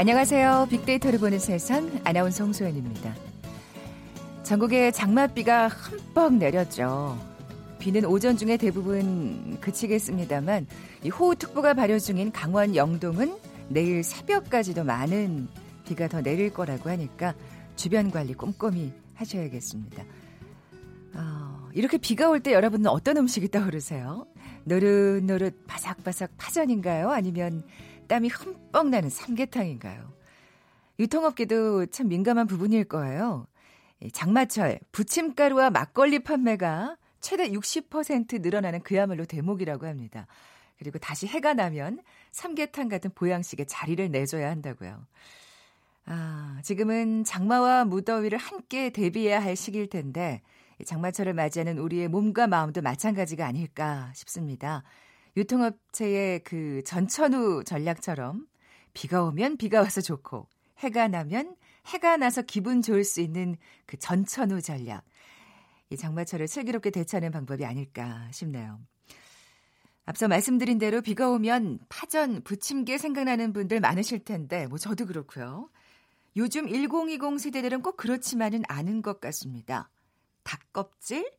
안녕하세요. 빅데이터를 보는 세상 아나운서 홍소연입니다. 전국에 장맛비가 흠뻑 내렸죠. 비는 오전 중에 대부분 그치겠습니다만 이 호우특보가 발효 중인 강원 영동은 내일 새벽까지도 많은 비가 더 내릴 거라고 하니까 주변 관리 꼼꼼히 하셔야겠습니다. 어, 이렇게 비가 올 때 여러분은 어떤 음식이 떠오르세요? 노릇노릇 바삭바삭 파전인가요? 아니면 땀이 흠뻑 나는 삼계탕인가요? 유통업계도 참 민감한 부분일 거예요. 장마철 부침가루와 막걸리 판매가 최대 60% 늘어나는 그야말로 대목이라고 합니다. 그리고 다시 해가 나면 삼계탕 같은 보양식에 자리를 내줘야 한다고요. 아, 지금은 장마와 무더위를 함께 대비해야 할 시기일 텐데 장마철을 맞이하는 우리의 몸과 마음도 마찬가지가 아닐까 싶습니다. 유통업체의 그 전천후 전략처럼 비가 오면 비가 와서 좋고 해가 나면 해가 나서 기분 좋을 수 있는 그 전천후 전략. 이 장마철을 슬기롭게 대처하는 방법이 아닐까 싶네요. 앞서 말씀드린 대로 비가 오면 파전, 부침개 생각나는 분들 많으실 텐데, 뭐 저도 그렇고요. 요즘 1020 세대들은 꼭 그렇지만은 않은 것 같습니다. 닭껍질,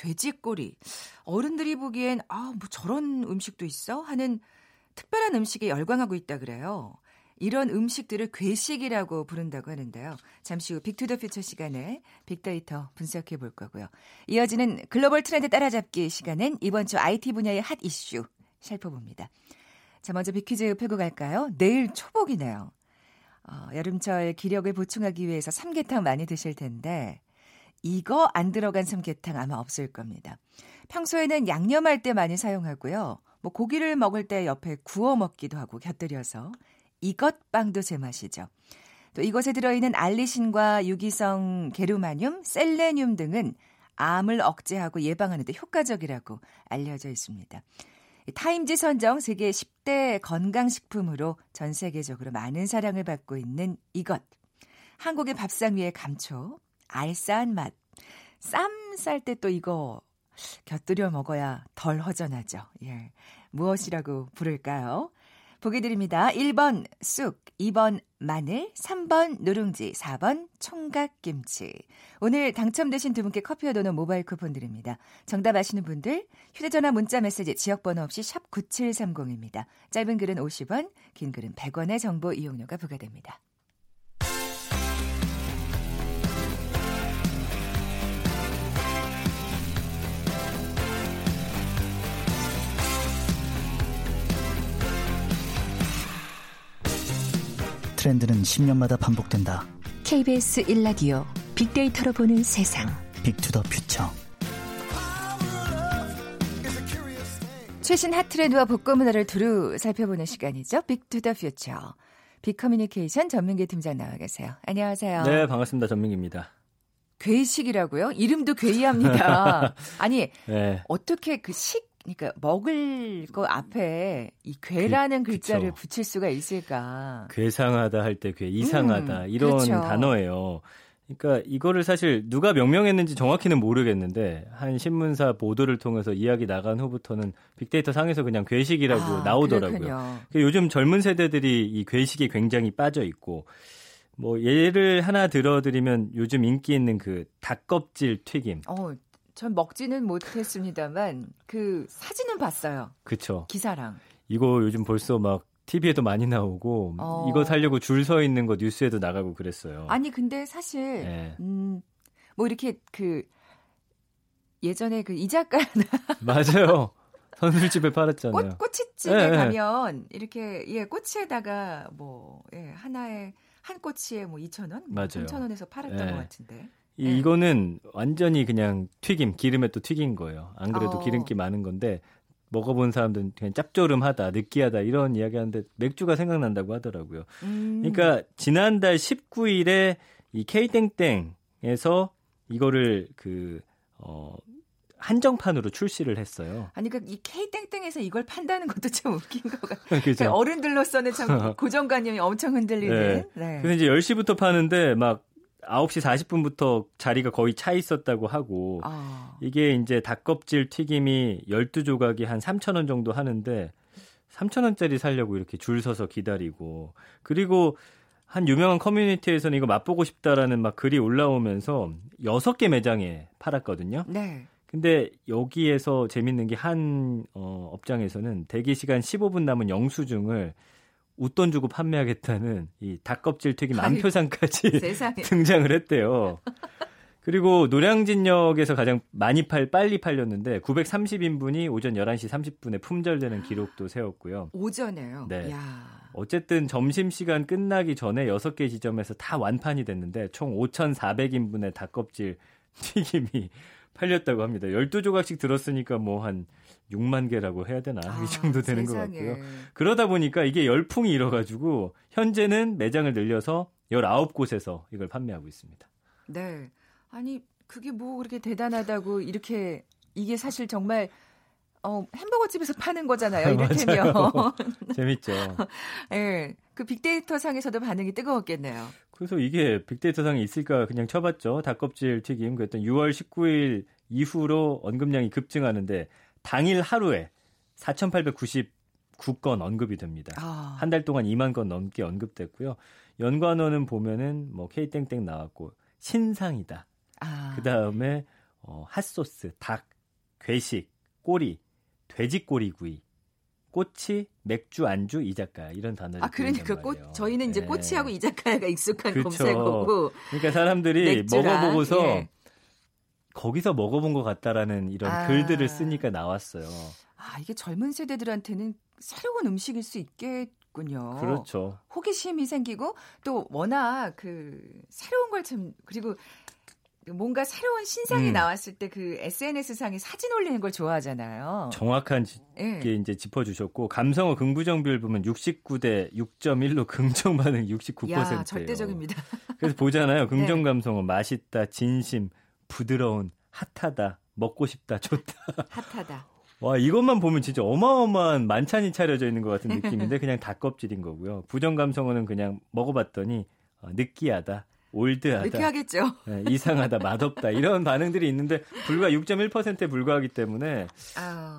돼지꼬리. 어른들이 보기엔 아, 뭐 저런 음식도 있어? 하는 특별한 음식에 열광하고 있다 그래요. 이런 음식들을 괴식이라고 부른다고 하는데요. 잠시 후 빅투더 퓨처 시간에 빅데이터 분석해 볼 거고요. 이어지는 글로벌 트렌드 따라잡기 시간엔 이번 주 IT 분야의 핫 이슈 살펴봅니다. 자, 먼저 빅퀴즈 풀고 갈까요? 내일 초복이네요. 어, 여름철 기력을 보충하기 위해서 삼계탕 많이 드실 텐데 이거 안 들어간 삼계탕 아마 없을 겁니다. 평소에는 양념할 때 많이 사용하고요. 뭐 고기를 먹을 때 옆에 구워 먹기도 하고 곁들여서 이것 빵도 제맛이죠. 또 이것에 들어있는 알리신과 유기성 게르마늄, 셀레늄 등은 암을 억제하고 예방하는 데 효과적이라고 알려져 있습니다. 타임지 선정 세계 10대 건강식품으로 전 세계적으로 많은 사랑을 받고 있는 이것. 한국의 밥상 위에 감초, 알싸한 맛. 쌈 쌀 때 또 이거 곁들여 먹어야 덜 허전하죠. 예. 무엇이라고 부를까요? 보기 드립니다. 1번 쑥, 2번 마늘, 3번 누룽지, 4번 총각김치. 오늘 당첨되신 두 분께 커피와 도넛 모바일 쿠폰 드립니다. 정답 아시는 분들 휴대전화 문자 메시지 지역번호 없이 샵 9730입니다. 짧은 글은 50원, 긴 글은 100원의 정보 이용료가 부과됩니다. 트렌드는 10년마다 반복된다. KBS 1라디오 빅데이터로 보는 세상. 빅투더 퓨처. 최신 핫트렌드와 복고 문화를 두루 살펴보는 시간이죠. 빅투더 퓨처. 빅커뮤니케이션 전민기 팀장 나와 계세요. 안녕하세요. 네, 반갑습니다. 전민기입니다. 괴식이라고요? 이름도 괴이합니다. 아니, 네. 어떻게 그 식 그러니까 먹을 거 앞에 이 괴라는 그, 글자를 붙일 수가 있을까? 괴상하다 할 때 괴, 이상하다 음, 이런 그렇죠. 단어예요. 그러니까 이거를 사실 누가 명명했는지 정확히는 모르겠는데 한 신문사 보도를 통해서 이야기 나간 후부터는 빅데이터 상에서 그냥 괴식이라고 아, 나오더라고요. 그러니까 요즘 젊은 세대들이 이 괴식에 굉장히 빠져 있고 뭐 예를 하나 들어드리면 요즘 인기 있는 그 닭껍질 튀김. 어, 전 먹지는 못했습니다만 그 사진은 봤어요. 그쵸. 기사랑. 이거 요즘 벌써 막 TV에도 많이 나오고 어. 이거 살려고 줄 서 있는 거 뉴스에도 나가고 그랬어요. 아니 근데 사실 네. 음, 뭐 이렇게 그 예전에 그 이작가 맞아요. 선술집에 팔았잖아요. 꽃 꼬치집에 네, 가면 이렇게 예 꼬치에다가 뭐 예, 하나에 한 꼬치에 뭐 2,000원, 맞아요. 3,000원에서 팔았던 네. 것 같은데. 이, 네. 이거는 완전히 그냥 튀김, 기름에 또 튀긴 거예요. 안 그래도 어. 기름기 많은 건데 먹어본 사람들은 그냥 짭조름하다, 느끼하다 이런 이야기하는데 맥주가 생각난다고 하더라고요. 음. 그러니까 지난달 19일에 이 K땡땡에서 이거를 그 어. 한정판으로 출시를 했어요. 아니, 그이 K땡땡에서 이걸 판다는 것도 참 웃긴 것 같아요. 그러니까 어른들로서는 참 고정관념이 엄청 흔들리는. 네. 네. 근데 이제 10시부터 파는데 막 9시 40분부터 자리가 거의 차 있었다고 하고 아. 이게 이제 닭껍질 튀김이 12조각이 한 3,000원 정도 하는데 3,000원짜리 살려고 이렇게 줄 서서 기다리고 그리고 한 유명한 커뮤니티에서는 이거 맛보고 싶다라는 막 글이 올라오면서 6개 매장에 팔았거든요. 네. 근데 여기에서 재밌는 게 한 어, 업장에서는 대기 시간 15분 남은 영수증을 웃돈 주고 판매하겠다는 이 닭껍질 튀김 안표상까지 등장을 했대요. 그리고 노량진역에서 가장 많이 팔 빨리 팔렸는데 930인분이 오전 11시 30분에 품절되는 기록도 세웠고요. 오전에요. 네. 야. 어쨌든 점심 시간 끝나기 전에 6개 지점에서 다 완판이 됐는데 총 5,400인분의 닭껍질 튀김이 팔렸다고 합니다. 12조각씩 들었으니까 뭐 한 6만 개라고 해야 되나? 아, 이 정도 되는 세상에. 것 같고요. 그러다 보니까 이게 열풍이 일어가지고 현재는 매장을 늘려서 19곳에서 이걸 판매하고 있습니다. 네. 아니, 그게 뭐 그렇게 대단하다고 이렇게 이게 사실 정말 어, 햄버거 집에서 파는 거잖아요. 이를테면. 재밌죠. 예. 네, 그 빅데이터 상에서도 반응이 뜨거웠겠네요. 그래서 이게 빅데이터 상에 있을까 그냥 쳐봤죠. 닭껍질 튀김. 그랬더니 6월 19일 이후로 언급량이 급증하는데 당일 하루에 4,899건 언급이 됩니다. 아. 한달 동안 2만 건 넘게 언급됐고요. 연관어는 보면은 뭐 K땡땡 나왔고 신상이다. 아. 그 다음에 어, 핫소스, 닭, 괴식, 꼬리, 돼지꼬리구이, 꼬치, 맥주, 안주, 이자카 이런 단어를. 아 그러니까 꽃 저희는 이제 네. 꼬치하고 이자카야가 익숙한 그렇죠. 검색어고. 그러니까 사람들이 맥주랑, 먹어보고서 예. 거기서 먹어본 것 같다라는 이런 아. 글들을 쓰니까 나왔어요. 아 이게 젊은 세대들한테는 새로운 음식일 수 있겠군요. 그렇죠. 호기심이 생기고 또 워낙 그 새로운 걸 참 그리고 뭔가 새로운 신상이 음. 나왔을 때 그 SNS 상에 사진 올리는 걸 좋아하잖아요. 정확한 네. 게 이제 짚어 주셨고 감성어 긍부정 비율 보면 69대 6.1로 긍정 반응 69%예요. 야, 절대적입니다. 그래서 보잖아요. 긍정 네. 감성어 맛있다, 진심, 부드러운, 핫하다, 먹고 싶다, 좋다. 핫하다. 와 이것만 보면 진짜 어마어마한 만찬이 차려져 있는 것 같은 느낌인데 그냥 닭껍질인 거고요. 부정 감성어는 그냥 먹어봤더니 어, 느끼하다, 올드하다. 느끼하겠죠. 네, 이상하다, 맛없다 이런 반응들이 있는데 불과 6.1%에 불과하기 때문에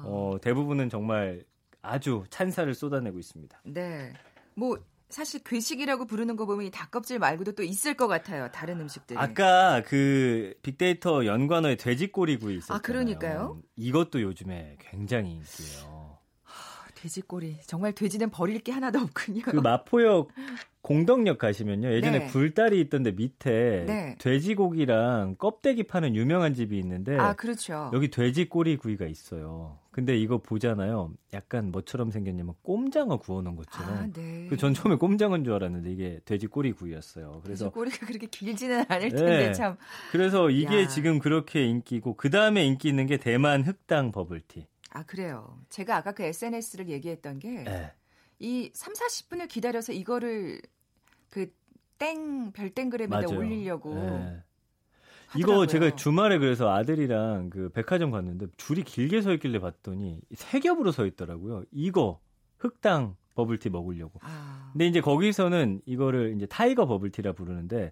어, 대부분은 정말 아주 찬사를 쏟아내고 있습니다. 네. 뭐 사실 괴식이라고 부르는 거 보면 이 닭껍질 말고도 또 있을 것 같아요. 다른 음식들이. 아까 그 빅데이터 연관어에 돼지꼬리구이 있었잖아요. 아, 그러니까요. 이것도 요즘에 굉장히 인기예요. 돼지꼬리. 정말 돼지는 버릴 게 하나도 없군요. 그 마포역 공덕역 가시면요. 예전에 네. 굴다리 있던데 밑에 네. 돼지고기랑 껍데기 파는 유명한 집이 있는데 아, 그렇죠. 여기 돼지꼬리 구이가 있어요. 근데 이거 보잖아요. 약간 뭐처럼 생겼냐면 꼼장어 구워놓은 것처럼. 아, 네. 전 처음에 꼼장어인 줄 알았는데 이게 돼지 꼬리 구이였어요. 그래서 돼지 꼬리가 그렇게 길지는 않을 텐데 네. 참. 그래서 이게 야. 지금 그렇게 인기고 그 다음에 인기 있는 게 대만 흑당 버블티. 아 그래요. 제가 아까 그 SNS를 얘기했던 게. 네. 이 3, 40분을 기다려서 이거를 그 땡 별땡그램에다 올리려고 네. 이거 제가 주말에 그래서 아들이랑 그 백화점 갔는데 줄이 길게 서 있길래 봤더니 세 겹으로 서 있더라고요. 이거 흑당 버블티 먹으려고. 아. 근데 이제 거기서는 이거를 이제 타이거 버블티라 부르는데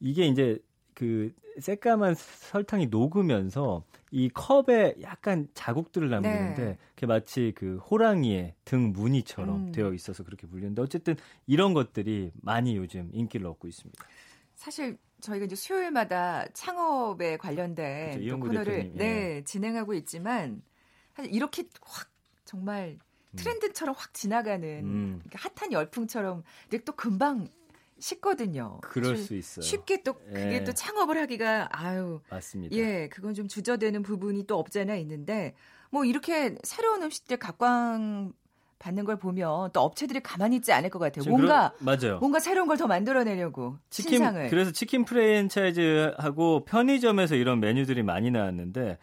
이게 이제 그 새까만 설탕이 녹으면서 이 컵에 약간 자국들을 남기는데 네. 그게 마치 그 호랑이의 등 무늬처럼 음. 되어 있어서 그렇게 불리는데 어쨌든 이런 것들이 많이 요즘 인기를 얻고 있습니다. 사실 저희가 이제 수요일마다 창업에 관련된 그렇죠, 코너를 대표님, 네, 예. 진행하고 있지만 사실 이렇게 확 정말 음. 트렌드처럼 확 지나가는 음. 핫한 열풍처럼 근데 또 금방 쉽거든요. 그럴 수 있어요. 쉽게 또 그게 예. 또 창업을 하기가 아유 맞습니다. 예, 그건 좀 주저되는 부분이 또 없잖아 있는데 뭐 이렇게 새로운 음식들 각광 받는 걸 보면 또 업체들이 가만히 있지 않을 것 같아요. 뭔가 그러, 맞아요. 뭔가 새로운 걸 더 만들어내려고 치킨, 신상을. 그래서 치킨 프랜차이즈하고 편의점에서 이런 메뉴들이 많이 나왔는데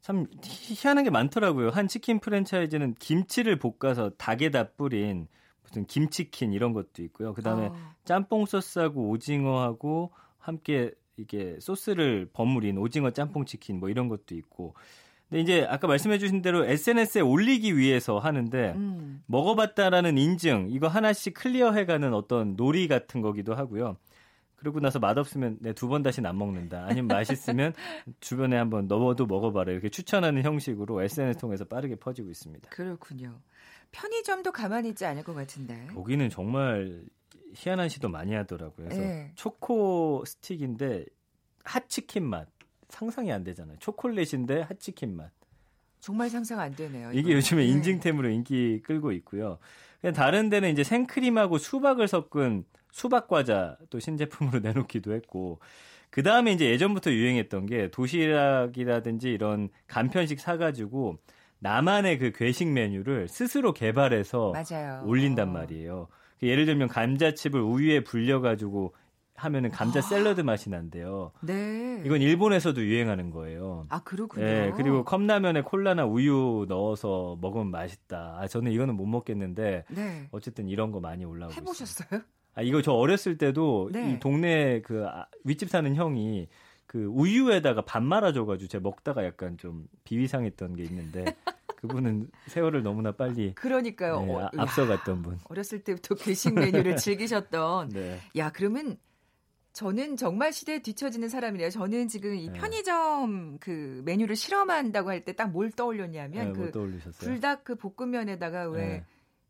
참 희한한 게 많더라고요. 한 치킨 프랜차이즈는 김치를 볶아서 닭에다 뿌린 무슨 김치킨 이런 것도 있고요. 그다음에 어. 짬뽕 소스하고 오징어하고 함께 이게 소스를 버무린 오징어 짬뽕 치킨 뭐 이런 것도 있고. 근데 이제 아까 말씀해 주신 대로 SNS에 올리기 위해서 하는데 음. 먹어봤다라는 인증 이거 하나씩 클리어해가는 어떤 놀이 같은 거기도 하고요. 그러고 나서 맛없으면 내 두 번 다시는 안 먹는다. 아니면 맛있으면 주변에 한번 넣어도 먹어봐라. 이렇게 추천하는 형식으로 SNS 통해서 빠르게 퍼지고 있습니다. 그렇군요. 편의점도 가만히 있지 않을 것 같은데. 거기는 정말 희한한 시도 많이 하더라고요. 그래서 네. 초코 스틱인데 핫치킨 맛 상상이 안 되잖아요. 초콜릿인데 핫치킨 맛. 정말 상상 안 되네요. 이게 요즘에 네. 인증템으로 인기 끌고 있고요. 그냥 다른 데는 이제 생크림하고 수박을 섞은 수박 과자 또 신제품으로 내놓기도 했고 그 다음에 이제 예전부터 유행했던 게 도시락이라든지 이런 간편식 사가지고 나만의 그 괴식 메뉴를 스스로 개발해서 맞아요. 올린단 어. 말이에요. 그 예를 들면 감자칩을 우유에 불려가지고 하면은 감자 아. 샐러드 맛이 난대요. 네. 이건 일본에서도 유행하는 거예요. 아 그렇군요. 네. 그리고 컵라면에 콜라나 우유 넣어서 먹으면 맛있다. 아 저는 이거는 못 먹겠는데. 네. 어쨌든 이런 거 많이 올라오고. 해 보셨어요? 있어요. 아 이거 저 어렸을 때도 네. 이 동네 그 아, 윗집 사는 형이 그 우유에다가 밥 말아줘가지고 제가 먹다가 약간 좀 비위상했던 게 있는데 그분은 세월을 너무나 빨리 그러니까요 네, 어, 앞서갔던 분 어렸을 때부터 괴식 메뉴를 즐기셨던 네. 야 그러면 저는 정말 시대에 뒤처지는 사람이래요. 저는 지금 이 네. 편의점 그 메뉴를 실험한다고 할 때 딱 뭘 떠올렸냐면 네, 그 불닭 그 볶음면에다가 왜 네.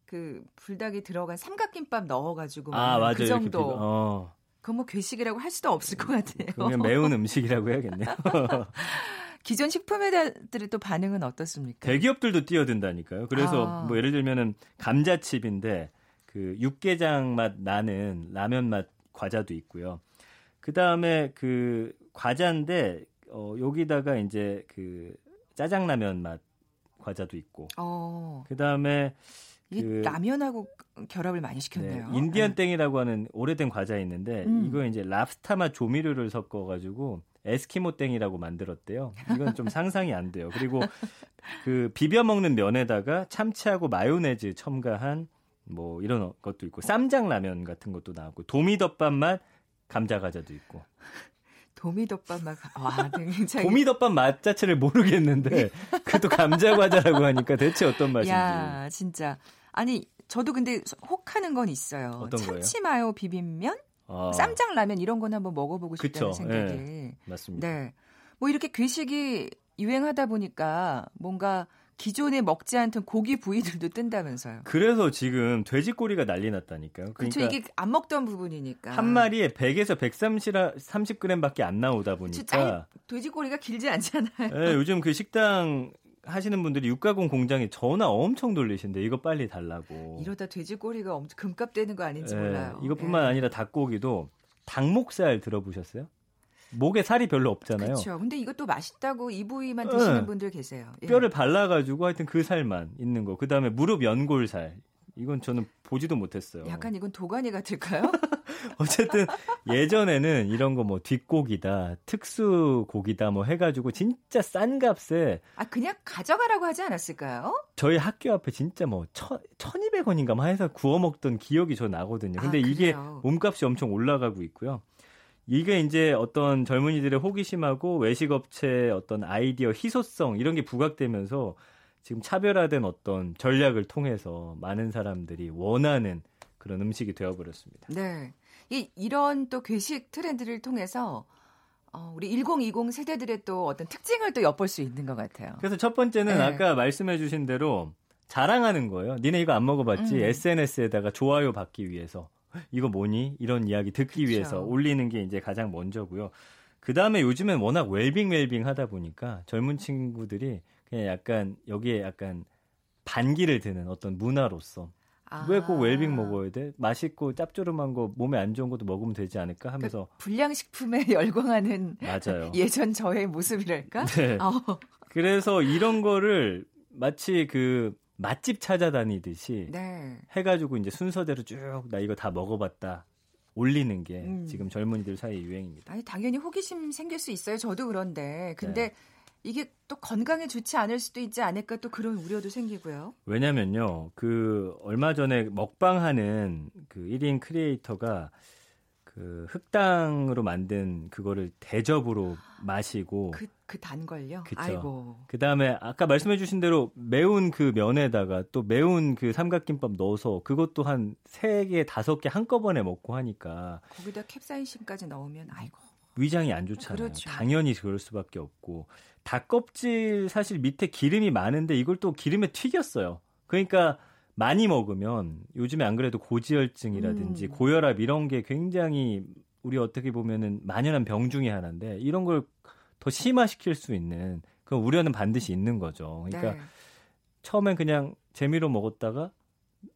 그 불닭이 들어간 삼각김밥 넣어가지고 아, 맞아요. 그 정도. 어. 그건 뭐 괴식이라고 할 수도 없을 것 같아요. 그냥 매운 음식이라고 해야겠네요. 기존 식품회사들의 또 반응은 어떻습니까? 대기업들도 뛰어든다니까요. 그래서 아. 뭐 예를 들면은 감자칩인데 그 육개장 맛 나는 라면 맛 과자도 있고요. 그 다음에 그 과자인데 어 여기다가 이제 그 짜장라면 맛 과자도 있고. 어. 그 다음에 그 라면하고 결합을 많이 시켰네요. 네, 인디언 네. 땡이라고 하는 오래된 과자 있는데 음. 이거 이제 랍스타 맛 조미료를 섞어 가지고 에스키모 땡이라고 만들었대요. 이건 좀 상상이 안 돼요. 그리고 그 비벼 먹는 면에다가 참치하고 마요네즈 첨가한 뭐 이런 것도 있고 쌈장 라면 같은 것도 나왔고 도미덮밥 맛 감자 과자도 있고. 도미덮밥 맛, 와, 굉장히. 도미덮밥 맛 자체를 모르겠는데, 그것도 감자 과자라고 하니까 대체 어떤 맛인지. 야, 진짜. 아니 저도 근데 혹하는 건 있어요. 어떤 참치 마요 비빔면, 아. 쌈장 라면 이런 거는 한번 먹어보고 싶다는 그쵸. 생각이. 네. 맞습니다. 네. 뭐 이렇게 괴식이 유행하다 보니까 뭔가 기존에 먹지 않던 고기 부위들도 뜬다면서요. 그래서 지금 돼지꼬리가 난리 났다니까요. 그렇죠. 이게 안 먹던 부분이니까. 한 마리에 100에서 130g밖에 안 나오다 보니까. 짧, 돼지꼬리가 길지 않잖아요. 네, 요즘 그 식당 하시는 분들이 육가공 공장에 전화 엄청 돌리신데 이거 빨리 달라고. 이러다 돼지꼬리가 엄청 금값 되는 거 아닌지 네, 몰라요. 이것뿐만 네. 아니라 닭고기도 닭목살 들어보셨어요? 목에 살이 별로 없잖아요. 그렇죠. 근데 이것도 맛있다고 이 부위만 드시는 네. 분들 계세요. 예. 뼈를 발라가지고 하여튼 그 살만 있는 거. 그 다음에 무릎 연골살. 이건 저는 보지도 못했어요. 약간 이건 도가니 같을까요? 어쨌든 예전에는 이런 거 뭐 뒷고기다, 특수 고기다 뭐 해가지고 진짜 싼 값에 아 그냥 가져가라고 하지 않았을까요? 저희 학교 앞에 진짜 뭐 천, 1200원인가 만 해서 구워 먹던 기억이 저 나거든요. 근데 아, 이게 몸값이 엄청 올라가고 있고요. 이게 이제 어떤 젊은이들의 호기심하고 외식업체의 어떤 아이디어 희소성 이런 게 부각되면서 지금 차별화된 어떤 전략을 통해서 많은 사람들이 원하는 그런 음식이 되어버렸습니다. 네. 이, 이런 또 괴식 트렌드를 통해서 어, 우리 1020 세대들의 또 어떤 특징을 또 엿볼 수 있는 것 같아요. 그래서 첫 번째는 네. 아까 말씀해 주신 대로 자랑하는 거예요. 니네 이거 안 먹어봤지? 음. SNS에다가 좋아요 받기 위해서. 이거 뭐니? 이런 이야기 듣기 그쵸. 위해서 올리는 게 이제 가장 먼저고요. 그 다음에 요즘엔 워낙 웰빙 웰빙 하다 보니까 젊은 친구들이 그냥 약간 여기에 약간 반기를 드는 어떤 문화로서 아. 왜꼭 웰빙 먹어야 돼? 맛있고 짭조름한 거 몸에 안 좋은 것도 먹으면 되지 않을까 하면서 그 불량식품에 열광하는 맞아요. 예전 저의 모습이랄까? 네. 어. 그래서 이런 거를 마치 그 맛집 찾아다니듯이 네. 해가지고 이제 순서대로 쭉 나 이거 다 먹어봤다 올리는 게 음. 지금 젊은이들 사이 유행입니다. 아니 당연히 호기심 생길 수 있어요. 저도 그런데 근데 네. 이게 또 건강에 좋지 않을 수도 있지 않을까 또 그런 우려도 생기고요. 왜냐면요. 그 얼마 전에 먹방하는 그 1인 크리에이터가 그 흑당으로 만든 그거를 대접으로 마시고 그, 그 단걸요? 아이고. 그다음에 아까 말씀해 주신 대로 매운 그 면에다가 또 매운 그 삼각김밥 넣어서 그것도 한 3개, 5개 한꺼번에 먹고 하니까 거기다 캡사이신까지 넣으면 아이고. 위장이 안 좋잖아요. 그렇죠. 당연히 그럴 수밖에 없고 닭 껍질 사실 밑에 기름이 많은데 이걸 또 기름에 튀겼어요. 그러니까 많이 먹으면 요즘에 안 그래도 고지혈증이라든지 음. 고혈압 이런 게 굉장히 우리 어떻게 보면은 만연한 병 중에 하나인데 이런 걸 더 심화시킬 수 있는 그 우려는 반드시 있는 거죠. 그러니까 네. 처음엔 그냥 재미로 먹었다가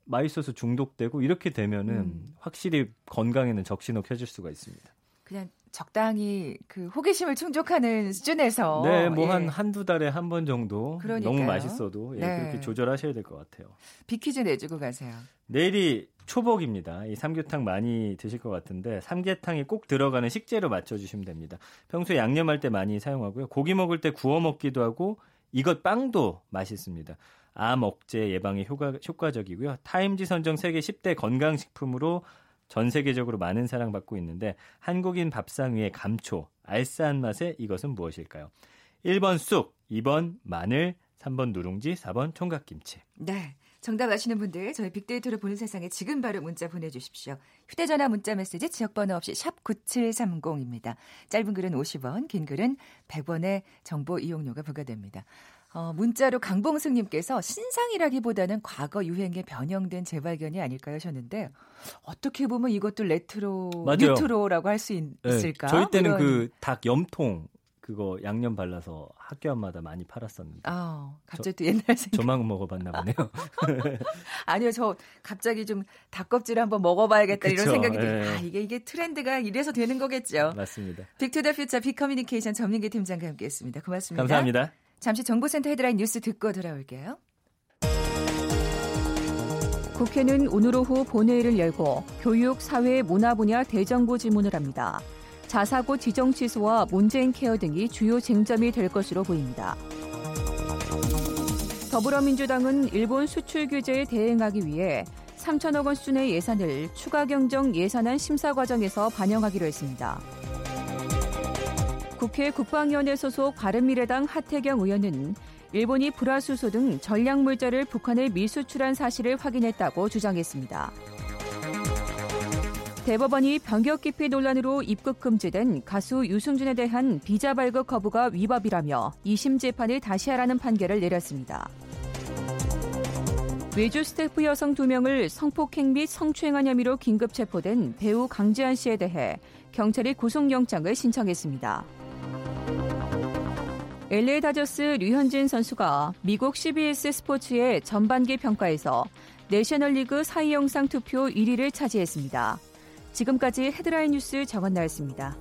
맛있어서 중독되고 이렇게 되면은 음. 확실히 건강에는 적신호 켜질 수가 있습니다. 그냥 적당히 그 호기심을 충족하는 수준에서 네, 뭐한 예. 한두 달에 한 번 정도 그러니까요. 너무 맛있어도 예, 네. 그렇게 조절하셔야 될 것 같아요. 비퀴즈 내주고 가세요. 내일이 초복입니다. 이 삼계탕 많이 드실 것 같은데 삼계탕에 꼭 들어가는 식재료 맞춰 주시면 됩니다. 평소에 양념할 때 많이 사용하고요. 고기 먹을 때 구워 먹기도 하고 이것 빵도 맛있습니다. 암 억제 예방에 효과, 효과적이고요. 타임지 선정 세계 10대 건강식품으로 전 세계적으로 많은 사랑받고 있는데 한국인 밥상 위에 감초, 알싸한 맛의 이것은 무엇일까요? 1번 쑥, 2번 마늘, 3번 누룽지, 4번 총각김치. 네. 정답 아시는 분들 저희 빅데이터를 보는 세상에 지금 바로 문자 보내주십시오. 휴대전화 문자 메시지 지역번호 없이 샵 9730입니다. 짧은 글은 50원, 긴 글은 100원의 정보 이용료가 부과됩니다. 어, 문자로 강봉승님께서 신상이라기보다는 과거 유행에 변형된 재발견이 아닐까 하셨는데 어떻게 보면 이것도 레트로 맞아요. 뉴트로라고 할수 네, 있을까? 저희 때는 그 닭 염통 그거 양념 발라서 학교 앞마다 많이 팔았었는데. 아, 갑자기 또 옛날 생각. 저만 먹어봤나 보네요. 아니요, 저 갑자기 좀 닭껍질 을 한번 먹어봐야겠다 그쵸, 이런 생각이 들어요. 예. 아, 이게 이게 트렌드가 이래서 되는 거겠죠. 맞습니다. 빅투더 퓨처 빅커뮤니케이션 전민기 팀장과 함께했습니다. 고맙습니다. 감사합니다. 잠시 정보센터 헤드라인 뉴스 듣고 돌아올게요. 국회는 오늘 오후 본회의를 열고 교육, 사회, 문화 분야 대정부 질문을 합니다. 자사고 지정 취소와 문재인 케어 등이 주요 쟁점이 될 것으로 보입니다. 더불어민주당은 일본 수출 규제에 대응하기 위해 3천억 원 수준의 예산을 추가 경정 예산안 심사 과정에서 반영하기로 했습니다. 국회 국방위원회 소속 바른미래당 하태경 의원은 일본이 불화수소 등 전략물자를 북한에 미수출한 사실을 확인했다고 주장했습니다. 대법원이 변격 기피 논란으로 입국 금지된 가수 유승준에 대한 비자 발급 거부가 위법이라며 2심 재판을 다시 하라는 판결을 내렸습니다. 외주 스태프 여성 2명을 성폭행 및 성추행한 혐의로 긴급 체포된 배우 강지한 씨에 대해 경찰이 구속영장을 신청했습니다. LA 다저스 류현진 선수가 미국 CBS 스포츠의 전반기 평가에서 내셔널리그 사이 영상 투표 1위를 차지했습니다. 지금까지 헤드라인 뉴스 정원나였습니다.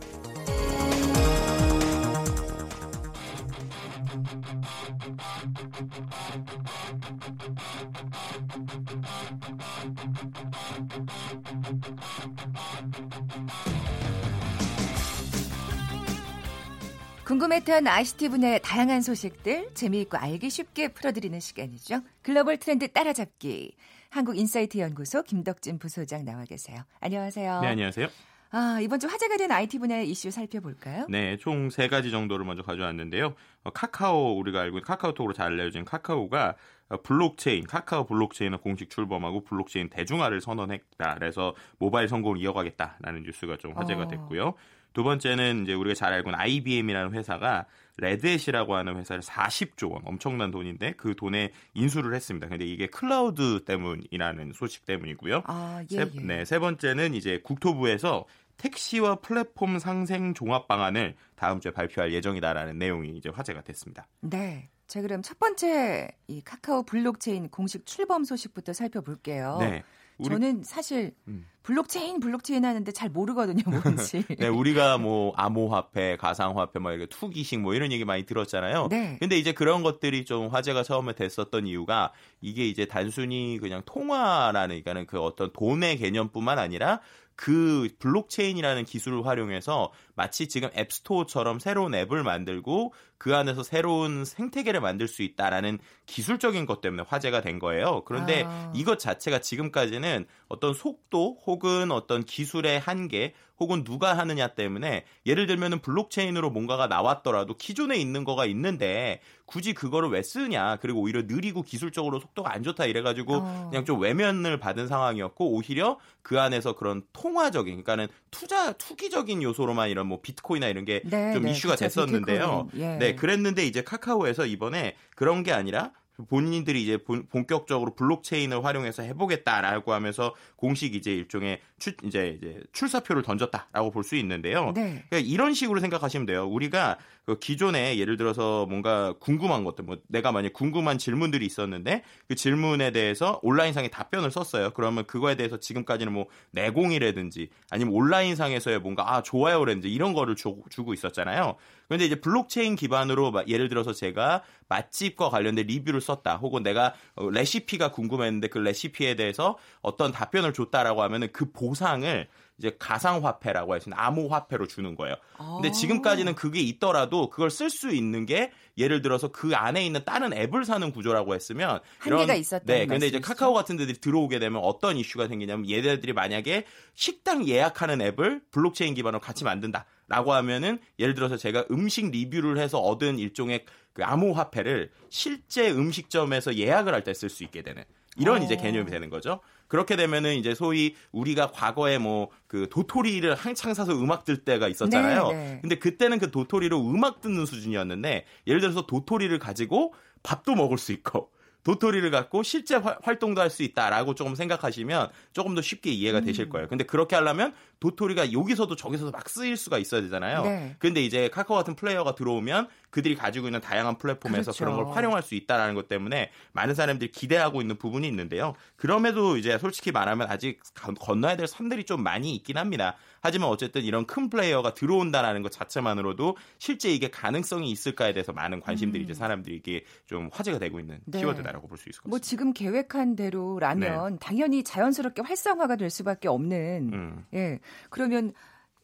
궁금했던 ICT 분야의 다양한 소식들 재미있고 알기 쉽게 풀어드리는 시간이죠. 글로벌 트렌드 따라잡기. 한국인사이트 연구소 김덕진 부소장 나와 계세요. 안녕하세요. 네, 안녕하세요. 아, 이번 주 화제가 된 IT 분야의 이슈 살펴볼까요? 네, 총 세 가지 정도를 먼저 가져왔는데요. 어, 카카오, 우리가 알고 있는 카카오톡으로 잘 알려진 카카오가 어, 블록체인, 카카오 블록체인을 공식 출범하고 블록체인 대중화를 선언했다. 그래서 모바일 성공을 이어가겠다라는 뉴스가 좀 화제가 어. 됐고요. 어. 두 번째는 이제 우리가 잘 알고 있는 IBM이라는 회사가 레드햇이라고 하는 회사를 40조 원 엄청난 돈인데 그 돈에 인수를 했습니다. 근데 이게 클라우드 때문이라는 소식 때문이고요. 아, 예, 세, 예. 네, 세 번째는 이제 국토부에서 택시와 플랫폼 상생 종합 방안을 다음 주에 발표할 예정이다라는 내용이 이제 화제가 됐습니다. 네. 자, 그럼 첫 번째 이 카카오 블록체인 공식 출범 소식부터 살펴볼게요. 네. 저는 사실 음. 블록체인 블록체인 하는데 잘 모르거든요 뭔지. 네, 우리가 뭐 암호화폐, 가상화폐, 뭐 이렇게 투기식 뭐 이런 얘기 많이 들었잖아요. 네. 근데 이제 그런 것들이 좀 화제가 처음에 됐었던 이유가 이게 이제 단순히 그냥 통화라는 그러니까는 그 어떤 돈의 개념뿐만 아니라 그 블록체인이라는 기술을 활용해서 마치 지금 앱스토어처럼 새로운 앱을 만들고 그 안에서 새로운 생태계를 만들 수 있다라는 기술적인 것 때문에 화제가 된 거예요. 그런데 아. 이것 자체가 지금까지는 어떤 속도 혹은 어떤 기술의 한계 혹은 누가 하느냐 때문에 예를 들면은 블록체인으로 뭔가가 나왔더라도 기존에 있는 거가 있는데 굳이 그거를 왜 쓰냐 그리고 오히려 느리고 기술적으로 속도가 안 좋다 이래가지고 어. 그냥 좀 외면을 받은 상황이었고 오히려 그 안에서 그런 통화적인 그러니까는 투자 투기적인 요소로만 이런 뭐 비트코인이나 이런 게좀 네, 네, 이슈가 그쵸, 됐었는데요. 예. 네, 그랬는데 이제 카카오에서 이번에 그런 게 아니라 본인들이 이제 본, 격적으로 블록체인을 활용해서 해보겠다라고 하면서 공식 이제 일종의 추, 이제, 이제 출사표를 던졌다라고 볼 수 있는데요. 네. 그러니까 이런 식으로 생각하시면 돼요. 우리가 그 기존에 예를 들어서 뭔가 궁금한 것들, 뭐 내가 만약 궁금한 질문들이 있었는데 그 질문에 대해서 온라인상에 답변을 썼어요. 그러면 그거에 대해서 지금까지는 뭐 내공이라든지 아니면 온라인상에서의 뭔가 아 좋아요라든지 이런 거를 주, 주고 있었잖아요. 그런데 이제 블록체인 기반으로 예를 들어서 제가 맛집과 관련된 리뷰를 썼다. 혹은 내가 어, 레시피가 궁금했는데 그 레시피에 대해서 어떤 답변을 줬다라고 하면은 그 보상을 이제 가상화폐라고 할 수 있는 암호화폐로 주는 거예요. 근데 아. 지금까지는 그게 있더라도 그걸 쓸 수 있는 게 예를 들어서 그 안에 있는 다른 앱을 사는 구조라고 했으면 한계가 있었다. 네, 근데 이제 카카오 같은 데들이 들어오게 되면 어떤 이슈가 생기냐면 얘네들이 만약에 식당 예약하는 앱을 블록체인 기반으로 같이 만든다 라고 하면은 예를 들어서 제가 음식 리뷰를 해서 얻은 일종의 그 암호화폐를 실제 음식점에서 예약을 할 때 쓸 수 있게 되는 이런 어. 이제 개념이 되는 거죠. 그렇게 되면은 이제 소위 우리가 과거에 뭐 그 도토리를 한창 사서 음악 들 때가 있었잖아요. 네, 네. 근데 그때는 그 도토리로 음악 듣는 수준이었는데 예를 들어서 도토리를 가지고 밥도 먹을 수 있고 도토리를 갖고 실제 화, 활동도 할 수 있다라고 조금 생각하시면 조금 더 쉽게 이해가 되실 음. 거예요. 근데 그렇게 하려면 도토리가 여기서도 저기서도 막 쓰일 수가 있어야 되잖아요. 네. 근데 이제 카카오 같은 플레이어가 들어오면 그들이 가지고 있는 다양한 플랫폼에서 그렇죠. 그런 걸 활용할 수 있다라는 것 때문에 많은 사람들이 기대하고 있는 부분이 있는데요. 그럼에도 이제 솔직히 말하면 아직 건너야 될 선들이 좀 많이 있긴 합니다. 하지만 어쨌든 이런 큰 플레이어가 들어온다라는 것 자체만으로도 실제 이게 가능성이 있을까에 대해서 많은 관심들이 음. 이제 사람들에게 좀 화제가 되고 있는 네. 키워드다라고 볼 수 있을 것뭐 같습니다. 뭐 지금 계획한 대로라면 네. 당연히 자연스럽게 활성화가 될 수밖에 없는 음. 예. 그러면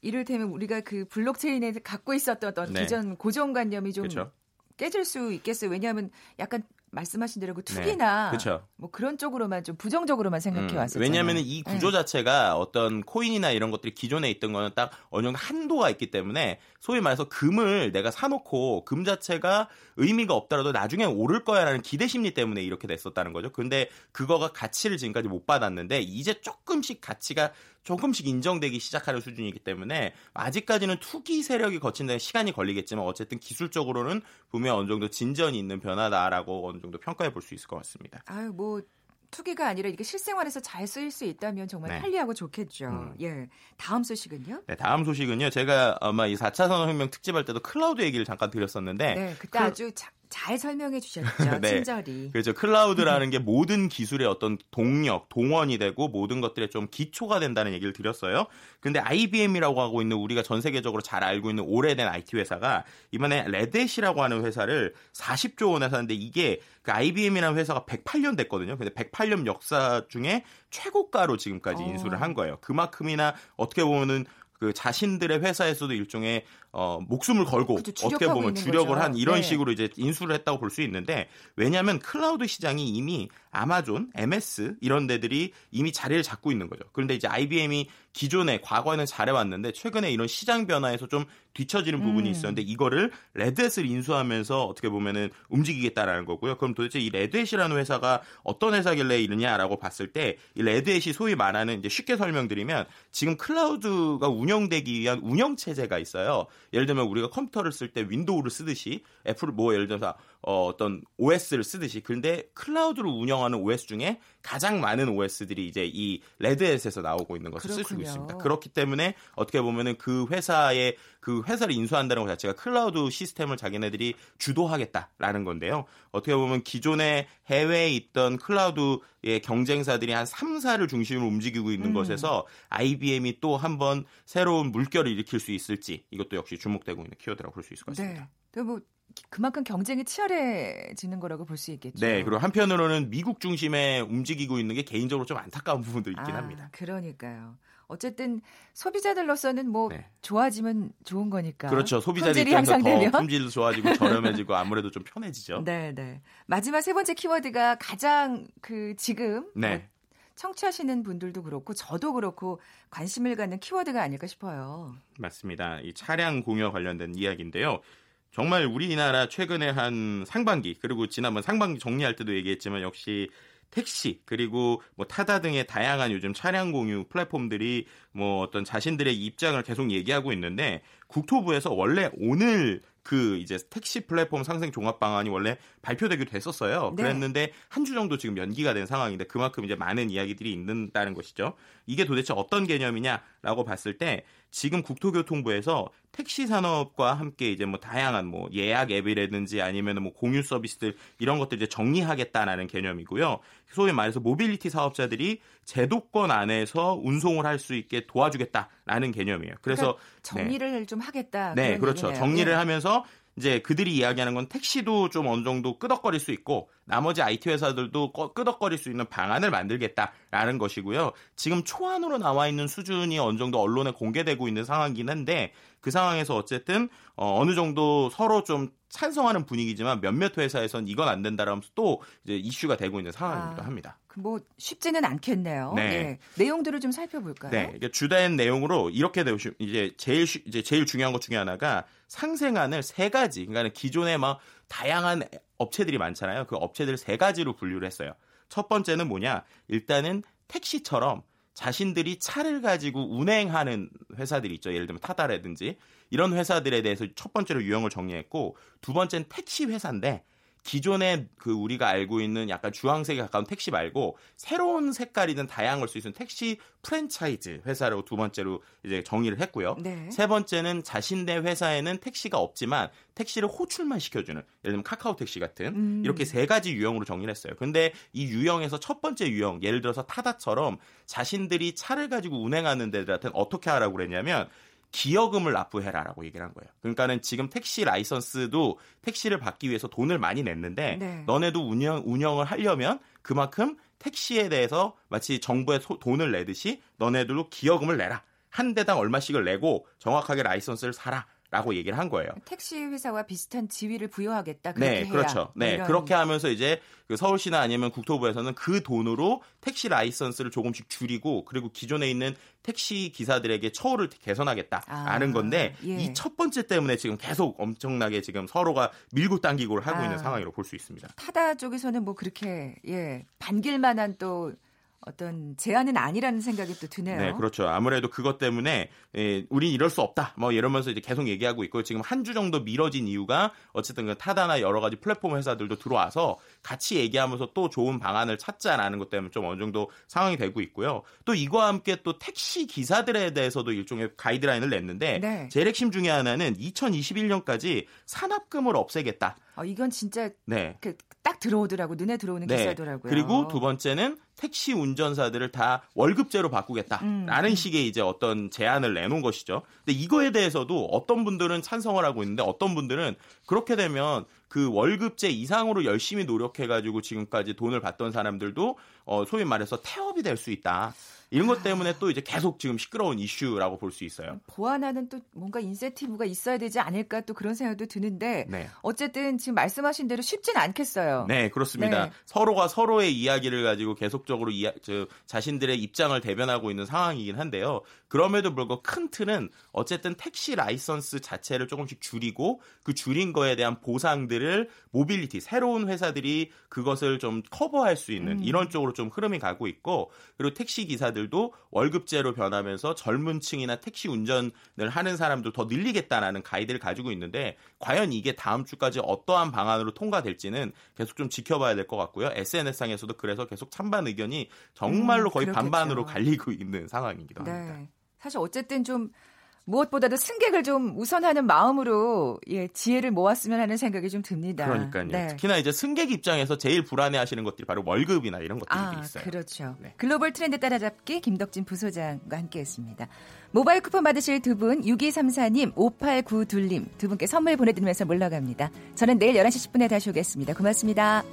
이를테면 우리가 그 블록체인에 갖고 있었던 어떤 네. 기존 고정관념이 좀 그쵸? 깨질 수 있겠어요. 왜냐하면 약간 말씀하신 대로 그 네. 투기나 네. 뭐 그런 쪽으로만 좀 부정적으로만 생각해 음, 왔어요. 왜냐하면 이 구조 네. 자체가 어떤 코인이나 이런 것들이 기존에 있던 거는 딱 어느 정도 한도가 있기 때문에 소위 말해서 금을 내가 사놓고 금 자체가 의미가 없더라도 나중에 오를 거야라는 기대 심리 때문에 이렇게 됐었다는 거죠. 근데 그거가 가치를 지금까지 못 받았는데 이제 조금씩 가치가 조금씩 인정되기 시작하는 수준이기 때문에 아직까지는 투기 세력이 걷히는 데 시간이 걸리겠지만 어쨌든 기술적으로는 분명 어느 정도 진전이 있는 변화다라고 어느 정도 평가해 볼 수 있을 것 같습니다. 아유 뭐 투기가 아니라 이게 실생활에서 잘 쓰일 수 있다면 정말 네. 편리하고 좋겠죠. 음. 예. 다음 소식은요? 네, 다음 소식은요. 제가 아마 이 4차 산업혁명 특집할 때도 클라우드 얘기를 잠깐 드렸었는데 네, 그때 클... 아주 자, 잘 설명해 주셨죠. 네. 친절히. 그렇죠. 클라우드라는 게 모든 기술의 어떤 동력, 동원이 되고 모든 것들의 좀 기초가 된다는 얘기를 드렸어요. 근데 IBM이라고 하고 있는 우리가 전 세계적으로 잘 알고 있는 오래된 IT 회사가 이번에 레드햇이라고 하는 회사를 40조 원에 샀는데 이게 그 IBM이라는 회사가 108년 됐거든요. 근데 108년 역사 중에 최고가로 지금까지 어. 인수를 한 거예요. 그만큼이나 어떻게 보면은 그 자신들의 회사에서도 일종의 어, 목숨을 걸고 그렇죠, 어떻게 보면 주력을 거죠. 한 이런 네. 식으로 이제 인수를 했다고 볼 수 있는데 왜냐하면 클라우드 시장이 이미 아마존, MS 이런 데들이 이미 자리를 잡고 있는 거죠. 그런데 이제 IBM이 기존에 과거에는 잘해왔는데 최근에 이런 시장 변화에서 좀 뒤처지는 부분이 음. 있었는데 이거를 Red Hat을 인수하면서 어떻게 보면은 움직이겠다라는 거고요. 그럼 도대체 이 Red Hat이라는 회사가 어떤 회사길래 이러냐라고 봤을 때 이 Red Hat이 소위 말하는 이제 쉽게 설명드리면 지금 클라우드가 운영되기 위한 운영 체제가 있어요. 예를 들면 우리가 컴퓨터를 쓸 때 윈도우를 쓰듯이 애플 뭐 예를 들어서 어, 어떤 OS를 쓰듯이 그런데 클라우드를 운영하는 OS 중에 가장 많은 OS들이 이제 이 Red Hat에서 나오고 있는 것을 쓸 수 있습니다. 그렇기 때문에 어떻게 보면은 그 회사의 그 회사를 인수한다는 것 자체가 클라우드 시스템을 자기네들이 주도하겠다라는 건데요. 어떻게 보면 기존에 해외에 있던 클라우드의 경쟁사들이 한 3사를 중심으로 움직이고 있는 음. 것에서 IBM이 또 한번 새로운 물결을 일으킬 수 있을지 이것도 역시 주목되고 있는 키워드라고 볼 수 있을 것 같습니다. 네. 뭐 그만큼 경쟁이 치열해지는 거라고 볼 수 있겠죠. 네, 그리고 한편으로는 미국 중심에 움직이고 있는 게 개인적으로 좀 안타까운 부분도 있긴 아, 합니다. 그러니까요. 어쨌든 소비자들로서는 뭐 네. 좋아지면 좋은 거니까. 그렇죠. 소비자들 입장에서 더 품질도 좋아지고 저렴해지고 아무래도 좀 편해지죠. 네, 네. 마지막 세 번째 키워드가 가장 그 지금 네. 뭐 청취하시는 분들도 그렇고 저도 그렇고 관심을 갖는 키워드가 아닐까 싶어요. 맞습니다. 이 차량 공여 관련된 이야기인데요. 정말 우리나라 최근에 한 상반기 그리고 지난번 상반기 정리할 때도 얘기했지만 역시 택시 그리고 뭐 타다 등의 다양한 요즘 차량 공유 플랫폼들이 뭐 어떤 자신들의 입장을 계속 얘기하고 있는데 국토부에서 원래 오늘 그 이제 택시 플랫폼 상생 종합 방안이 원래 발표되기도 했었어요. 네. 그랬는데 한주 정도 지금 연기가 된 상황인데 그만큼 이제 많은 이야기들이 있는다는 것이죠. 이게 도대체 어떤 개념이냐라고 봤을 때 지금 국토교통부에서 택시 산업과 함께 이제 뭐 다양한 뭐 예약 앱이라든지 아니면 뭐 공유 서비스들 이런 것들 이제 정리하겠다라는 개념이고요. 소위 말해서 모빌리티 사업자들이 제도권 안에서 운송을 할 수 있게 도와주겠다라는 개념이에요. 그래서 그러니까 정리를 네. 좀 하겠다. 네, 그렇죠. 얘기네요. 정리를 네. 하면서 이제 그들이 이야기하는 건 택시도 좀 어느 정도 끄덕거릴 수 있고 나머지 IT 회사들도 끄덕거릴 수 있는 방안을 만들겠다라는 것이고요. 지금 초안으로 나와 있는 수준이 어느 정도 언론에 공개되고 있는 상황이긴 한데 그 상황에서 어쨌든 어, 어느 정도 서로 좀 찬성하는 분위기지만 몇몇 회사에선 이건 안 된다라면서 또 이제 이슈가 되고 있는 상황이기도 아, 합니다. 뭐 쉽지는 않겠네요. 네. 네. 내용들을 좀 살펴볼까요? 네. 주된 내용으로 이렇게 되고 이제 제일 이제 제일 중요한 것 중에 하나가 상생안을 세 가지, 그러니까 기존에 막 다양한 업체들이 많잖아요. 그 업체들 세 가지로 분류를 했어요. 첫 번째는 뭐냐? 일단은 택시처럼 자신들이 차를 가지고 운행하는 회사들이 있죠. 예를 들면 타다라든지 이런 회사들에 대해서 첫 번째로 유형을 정리했고 두 번째는 택시 회사인데 기존에 그 우리가 알고 있는 약간 주황색에 가까운 택시 말고 새로운 색깔이든 다양할 수 있는 택시 프랜차이즈 회사로 두 번째로 이제 정의를 했고요. 네. 세 번째는 자신네 회사에는 택시가 없지만 택시를 호출만 시켜주는 예를 들면 카카오 택시 같은 음. 이렇게 세 가지 유형으로 정의를 했어요. 근데 이 유형에서 첫 번째 유형 예를 들어서 타다처럼 자신들이 차를 가지고 운행하는 데들한테는 어떻게 하라고 그랬냐면 기여금을 납부해라라고 얘기를 한 거예요. 그러니까는 지금 택시 라이선스도 택시를 받기 위해서 돈을 많이 냈는데 네. 너네도 운영 운영을 하려면 그만큼 택시에 대해서 마치 정부에 소, 돈을 내듯이 너네들도 기여금을 내라. 한 대당 얼마씩을 내고 정확하게 라이선스를 사라. 라고 얘기를 한 거예요. 택시 회사와 비슷한 지위를 부여하겠다. 그렇게 네, 그렇죠. 네, 이런... 그렇게 하면서 이제 그 서울시나 아니면 국토부에서는 그 돈으로 택시 라이선스를 조금씩 줄이고 그리고 기존에 있는 택시 기사들에게 처우를 개선하겠다라는 아, 건데 예. 이첫 번째 때문에 지금 계속 엄청나게 지금 서로가 밀고 당기고를 하고 아, 있는 상황이라고 볼 수 있습니다. 타다 쪽에서는 뭐 그렇게 예 반길 만한 또 어떤 제한은 아니라는 생각이 또 드네요. 네, 그렇죠. 아무래도 그것 때문에 예, 우린 이럴 수 없다. 뭐 이러면서 이제 계속 얘기하고 있고 지금 한 주 정도 미뤄진 이유가 어쨌든 그 타다나 여러 가지 플랫폼 회사들도 들어와서 같이 얘기하면서 또 좋은 방안을 찾자라는 것 때문에 좀 어느 정도 상황이 되고 있고요. 또 이와 함께 또 택시 기사들에 대해서도 일종의 가이드라인을 냈는데 네. 제일 핵심 중에 하나는 2021년까지 산업금을 없애겠다. 어, 이건 진짜 네. 그, 딱 들어오더라고 눈에 들어오는 네. 기사더라고요. 그리고 두 번째는 택시 운전사들을 다 월급제로 바꾸겠다라는 음. 식의 이제 어떤 제안을 내놓은 것이죠. 근데 이거에 대해서도 어떤 분들은 찬성을 하고 있는데 어떤 분들은 그렇게 되면 그 월급제 이상으로 열심히 노력해가지고 지금까지 돈을 받던 사람들도 어, 소위 말해서 태업이 될 수 있다. 이런 것 때문에 또 이제 계속 지금 시끄러운 이슈라고 볼 수 있어요. 보완하는 또 뭔가 인센티브가 있어야 되지 않을까 또 그런 생각도 드는데 네. 어쨌든 지금 말씀하신 대로 쉽지는 않겠어요. 네, 그렇습니다. 네. 서로가 서로의 이야기를 가지고 계속적으로 이야, 저, 자신들의 입장을 대변하고 있는 상황이긴 한데요. 그럼에도 불구하고 큰 틀은 어쨌든 택시 라이선스 자체를 조금씩 줄이고 그 줄인 거에 대한 보상들을 모빌리티 새로운 회사들이 그것을 좀 커버할 수 있는 음. 이런 쪽으로 좀 흐름이 가고 있고 그리고 택시 기사들 도 월급제로 변하면서 젊은 층이나 택시 운전을 하는 사람들 더 늘리겠다라는 가이드를 가지고 있는데 과연 이게 다음 주까지 어떠한 방안으로 통과될지는 계속 좀 지켜봐야 될 것 같고요. SNS상에서도 그래서 계속 찬반 의견이 정말로 음, 거의 그렇겠죠. 반반으로 갈리고 있는 상황이기도 네. 합니다. 사실 어쨌든 좀 무엇보다도 승객을 좀 우선하는 마음으로 예, 지혜를 모았으면 하는 생각이 좀 듭니다. 그러니까요. 네. 특히나 이제 승객 입장에서 제일 불안해하시는 것들이 바로 월급이나 이런 것들이 아, 있어요. 그렇죠. 네. 글로벌 트렌드 따라잡기 김덕진 부소장과 함께했습니다. 모바일 쿠폰 받으실 두 분 6234님, 5892님 두 분께 선물 보내드리면서 물러갑니다. 저는 내일 11시 10분에 다시 오겠습니다. 고맙습니다.